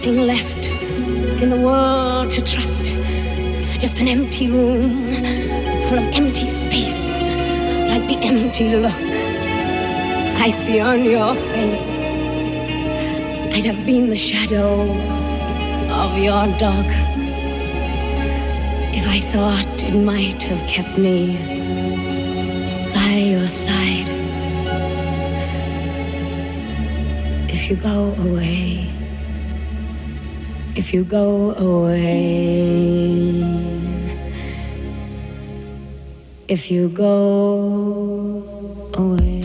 nothing left in the world to trust. Just an empty room full of empty space, like the empty look I see on your face. I'd have been the shadow of your dog if I thought it might have kept me by your side. If you go away if you go away. If you go away.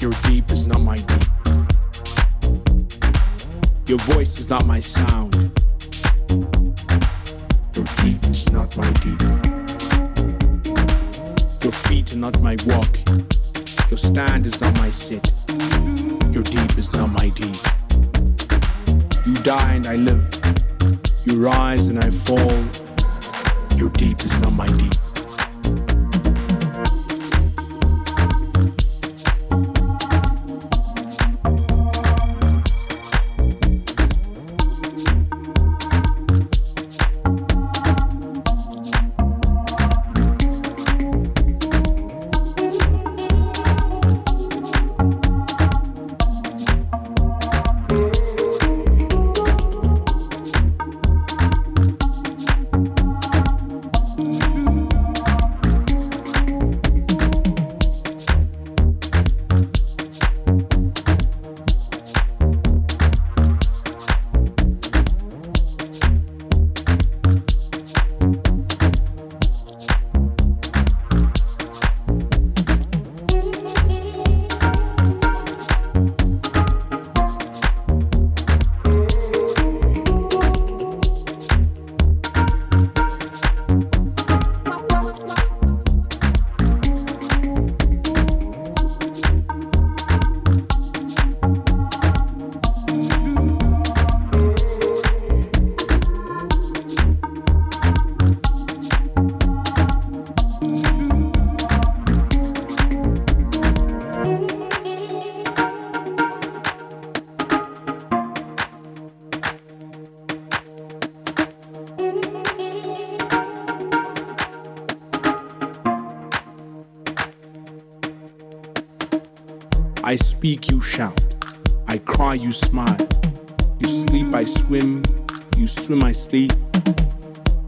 Your deep is not my deep. Your voice is not my sound. Your deep is not my deep. Your feet are not my walk. Your stand is not my sit. Your deep is not my deep. You die and I live. You rise and I fall. Your deep is not my deep. You smile. You sleep, I swim. You swim, I sleep.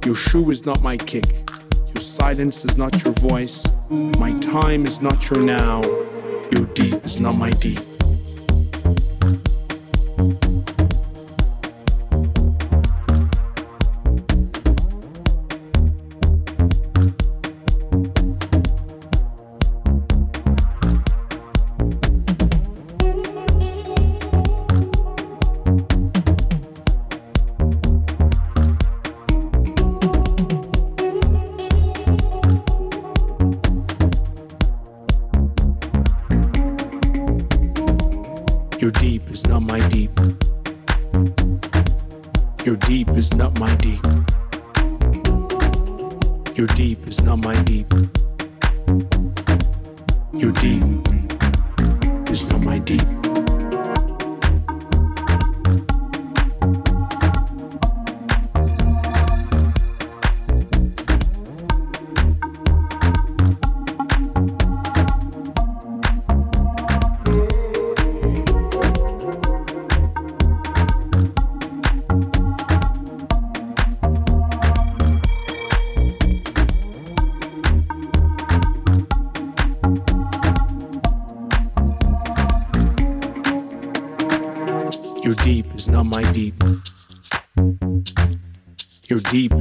Your shoe is not my kick. Your silence is not your voice. My time is not your now. Your deep is not my deep.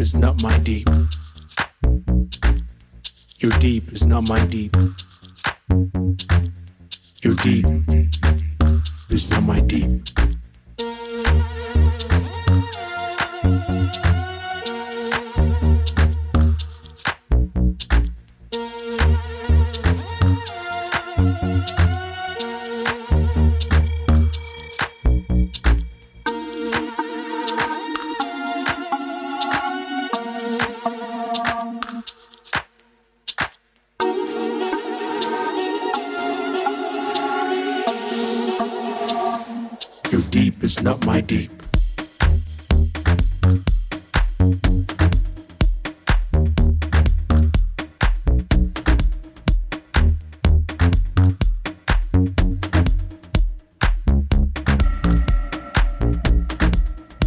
Is not my deep. Your deep is not my deep. Not my deep.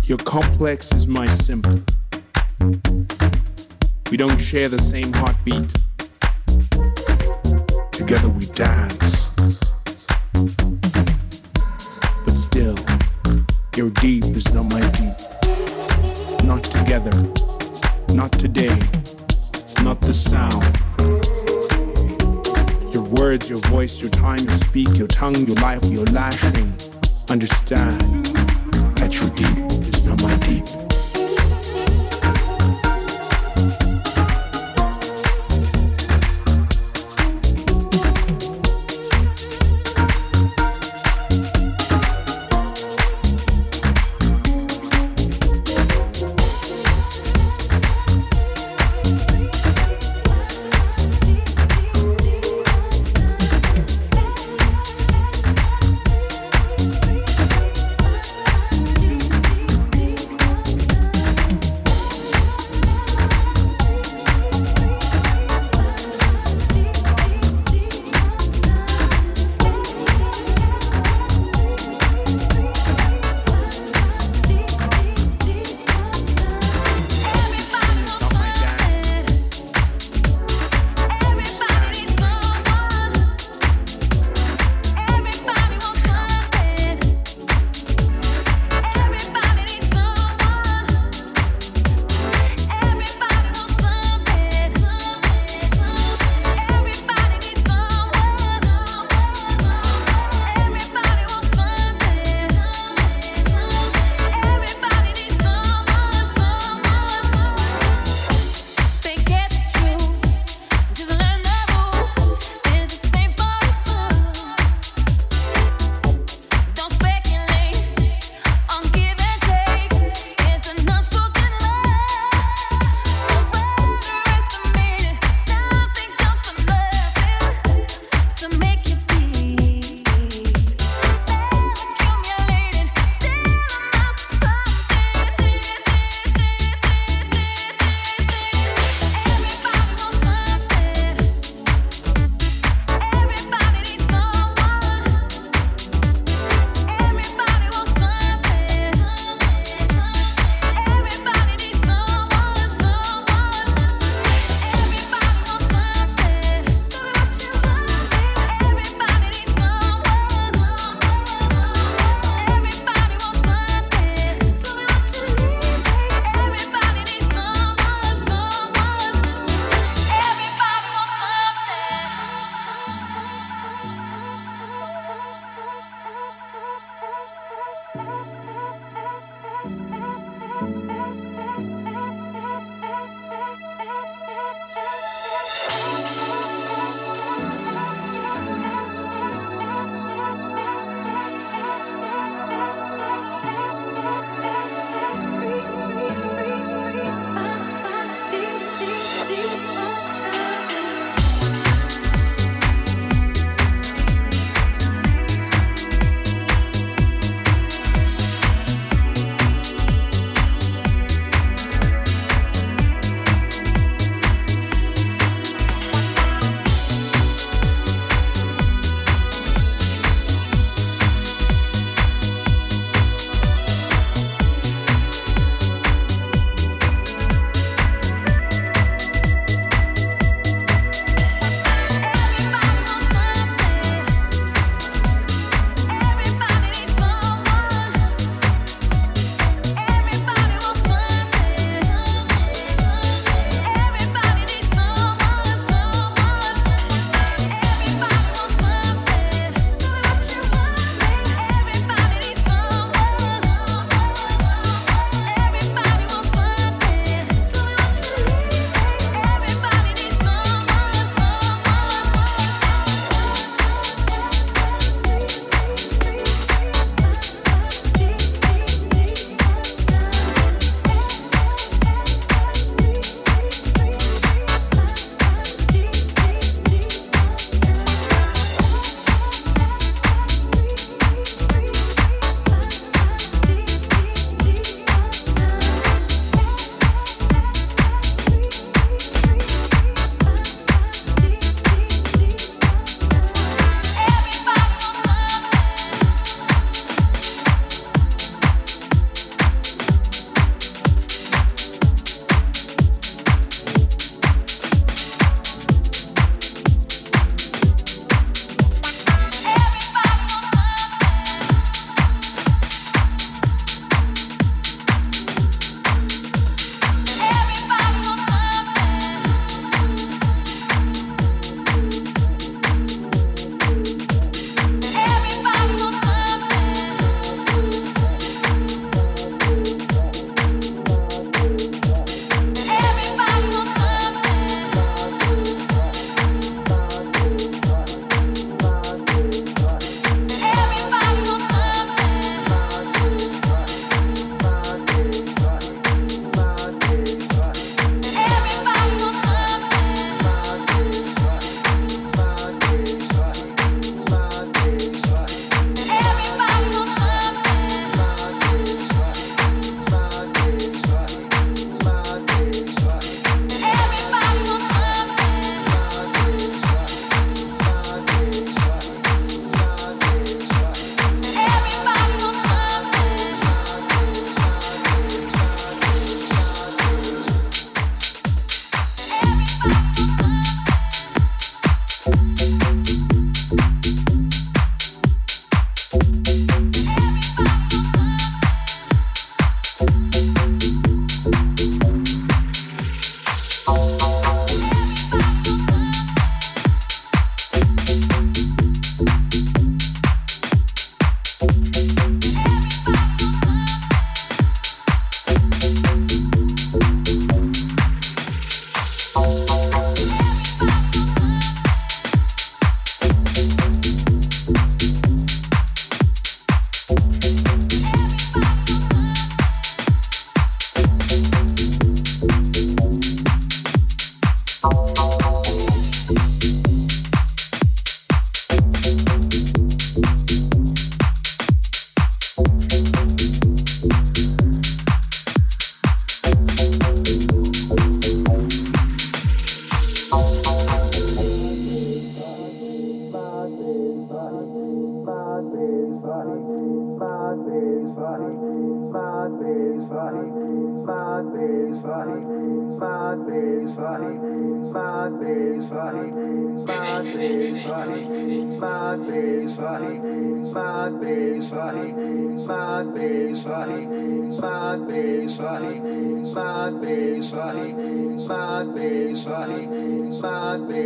Your complex is my simple. We don't share the same heartbeat. together we dance. Deep is my deep. Not together, not today, not the sound. Your words, your voice, your time, you speak, your tongue, your life, your lashing. Understand that you're deep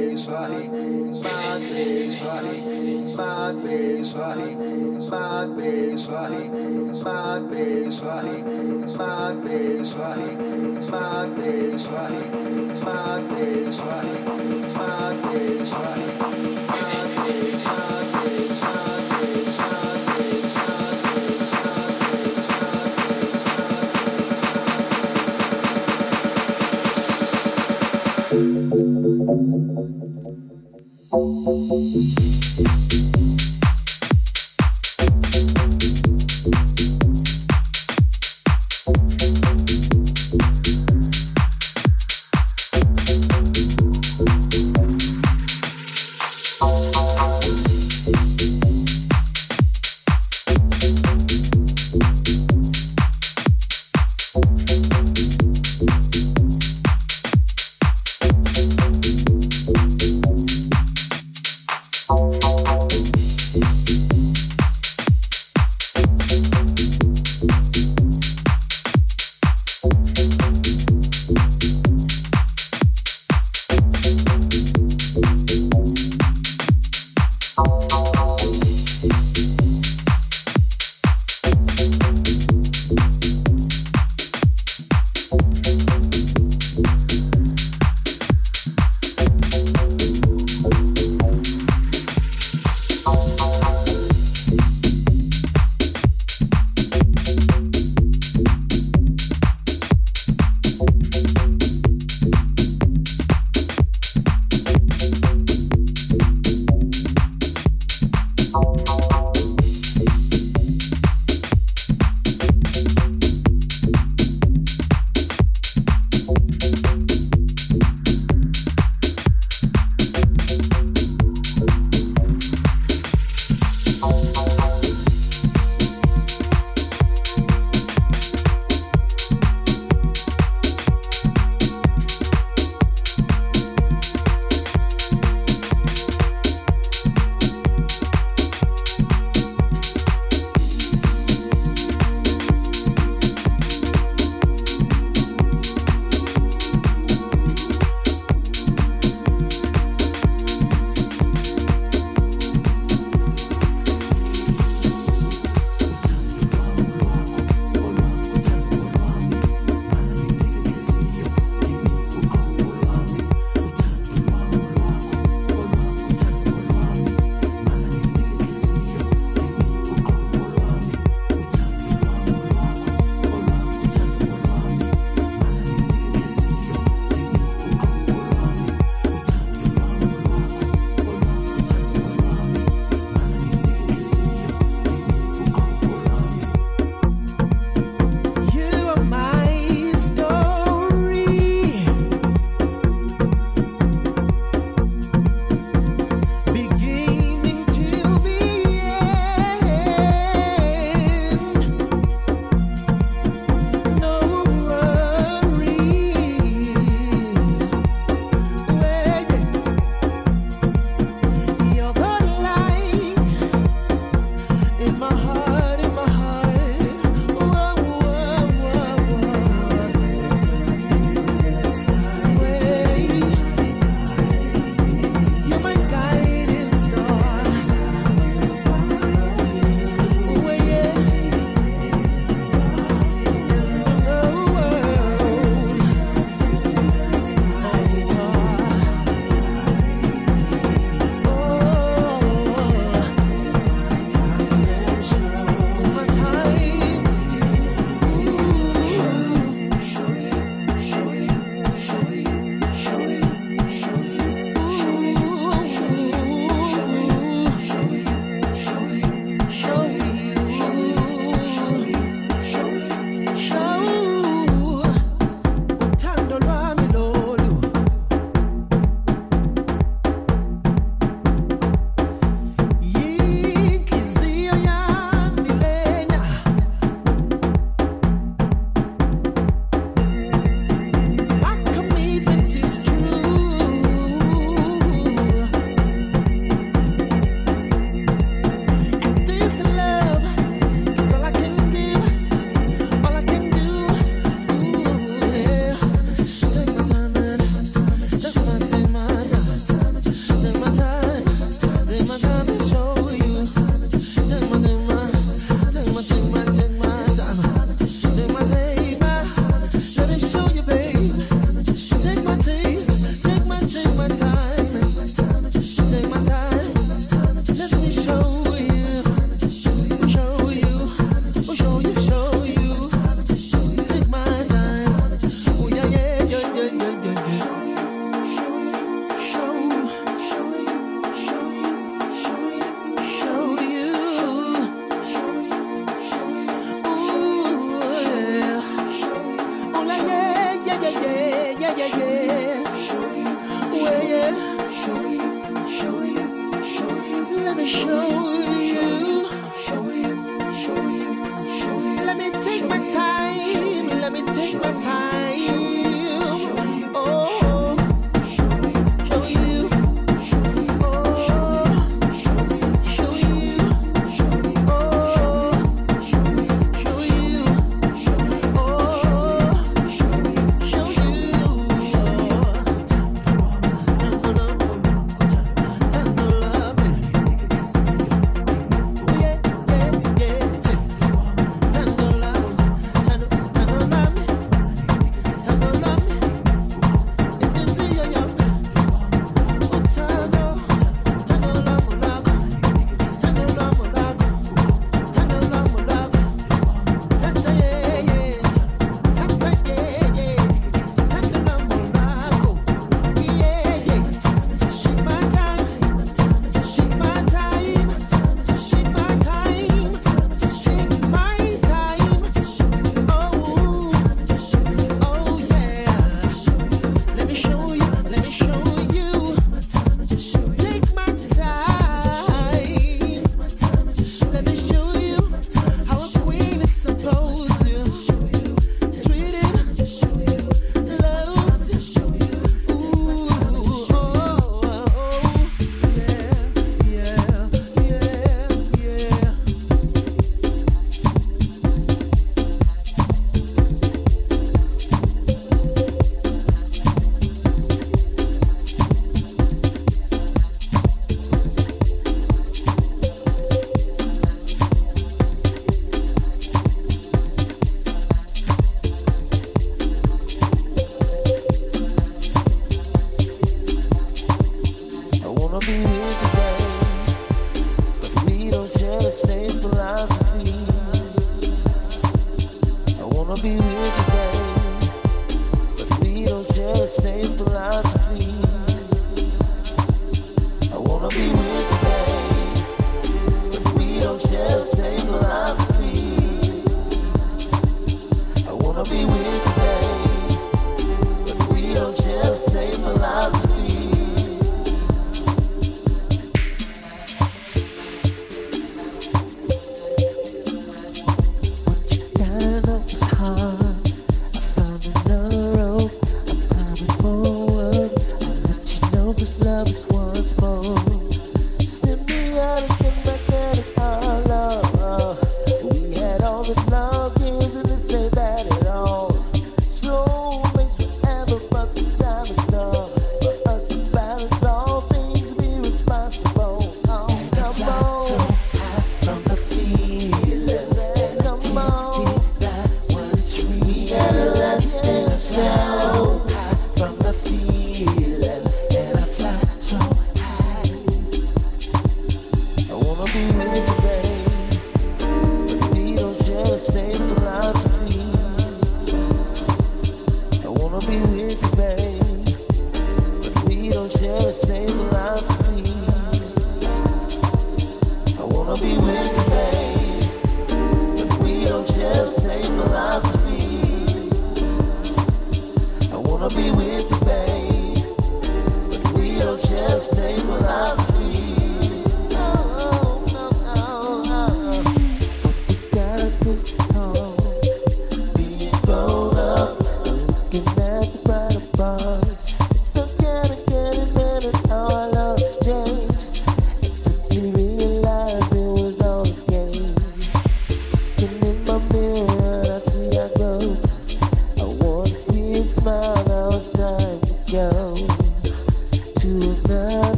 bass, right? Bad bass, right? Bad bass, right? Bad bass, right? Bad bass, right? Bad bass, right? Bad bass, right? Bad bass, right? Bad bass, right? Bad bass, right?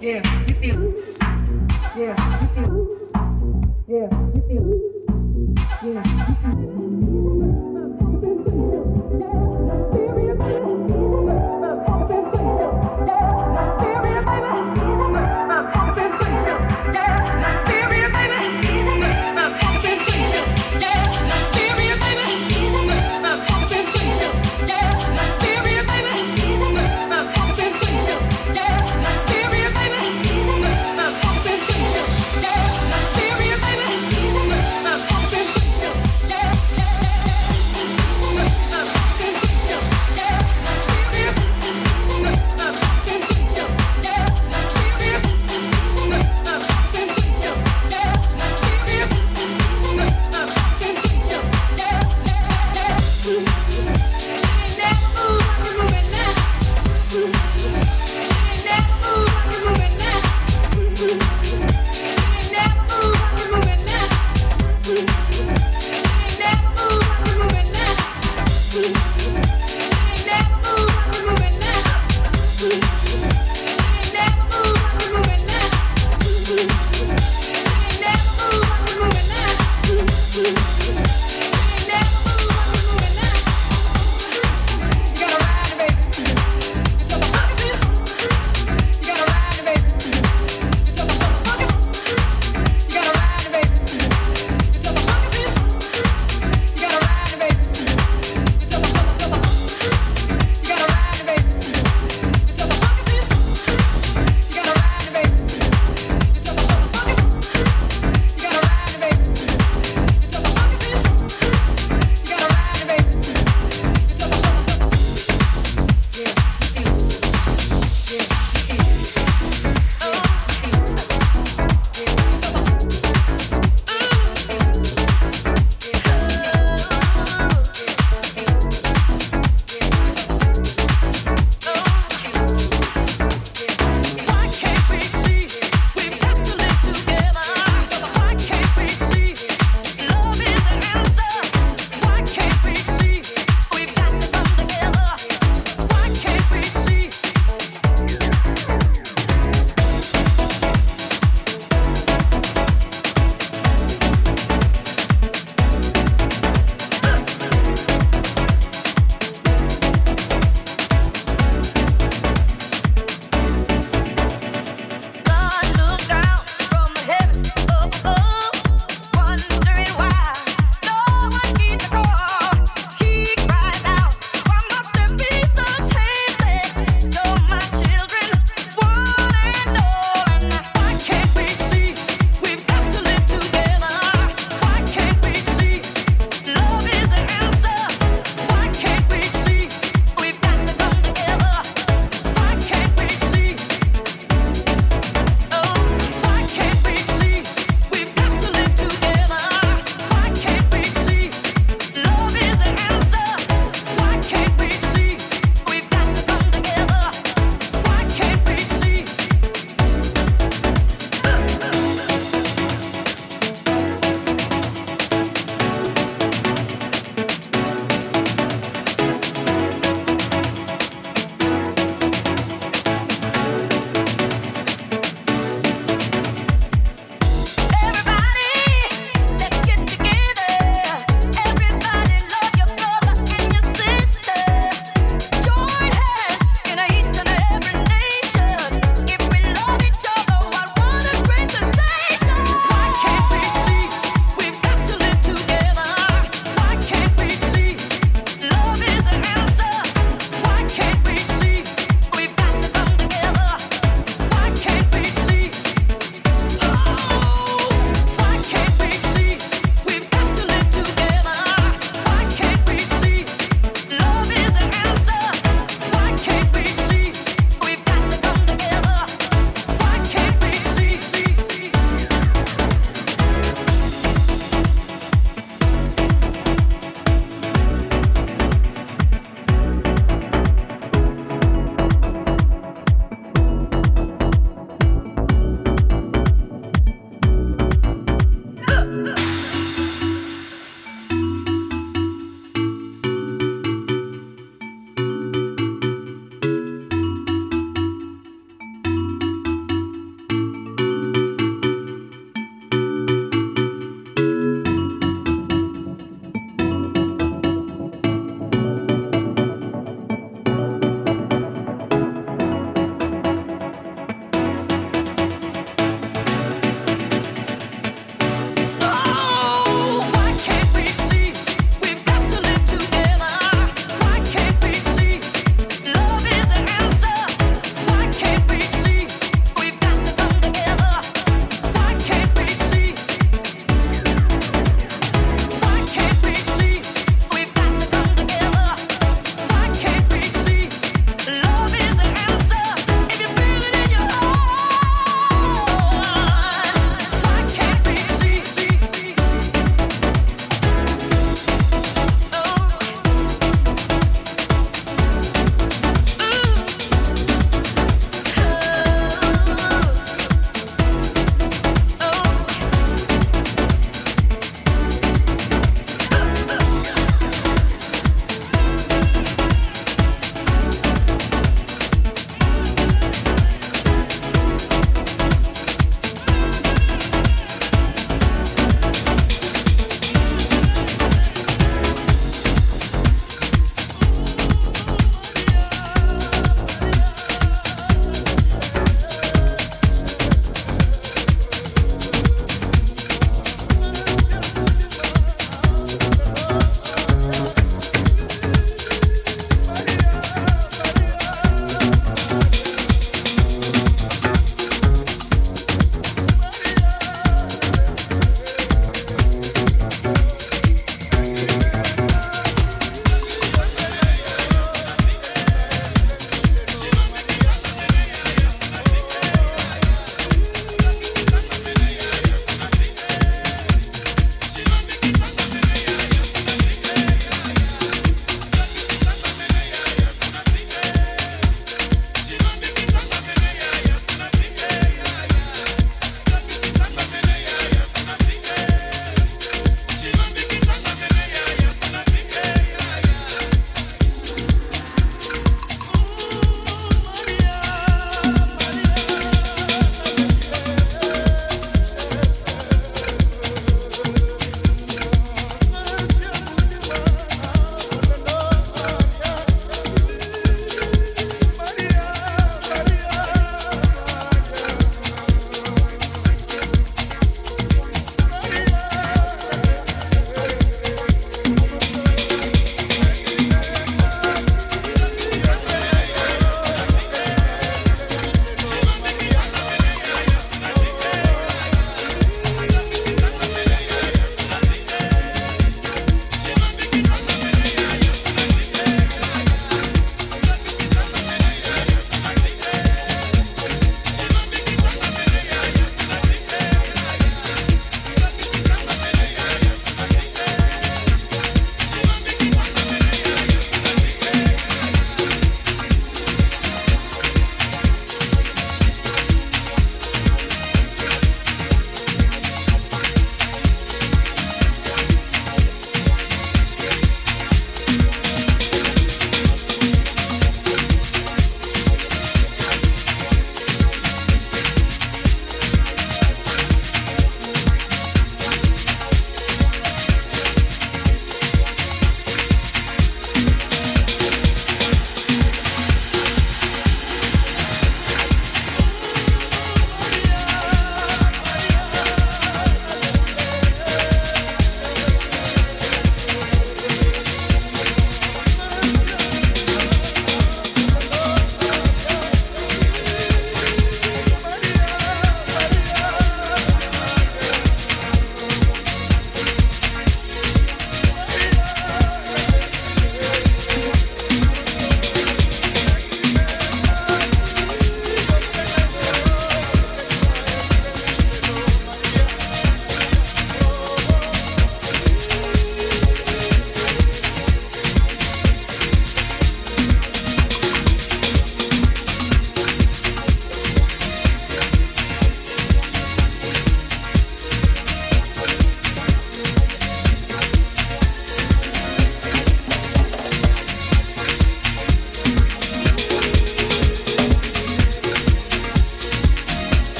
Yeah.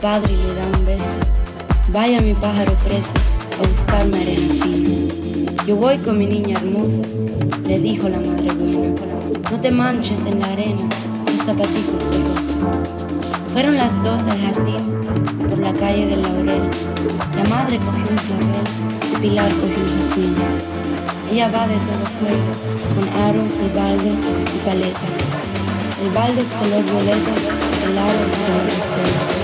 Padre y le da un beso. Vaya mi pájaro preso a buscarme arena. Yo voy con mi niña hermosa, le dijo la madre buena. No te manches en la arena, los zapaticos de rosa. Fueron las dos al jardín, por la calle del laurel. La madre cogió un clavel y Pilar cogió un jazmín. Ella va de todo juego, con aro y balde y paleta. El balde es color violeta, el aro es color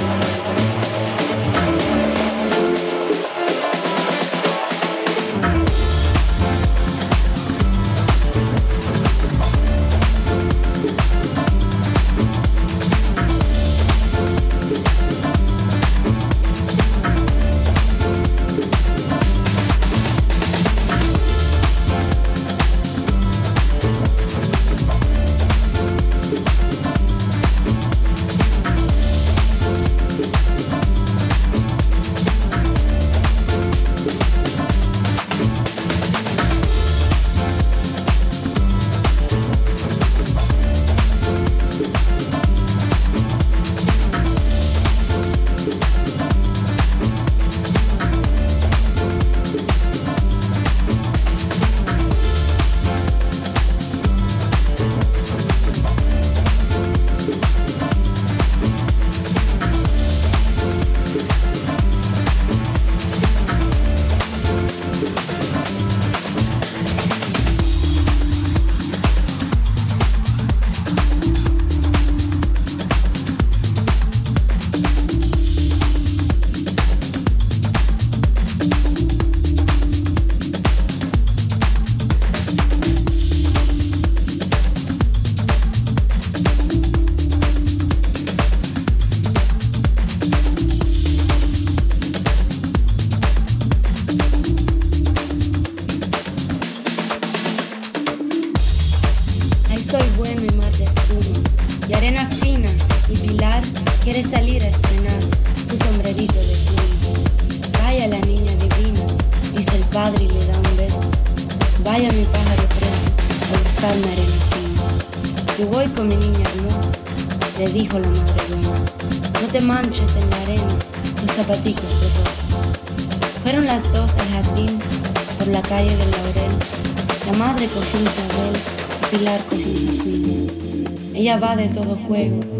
de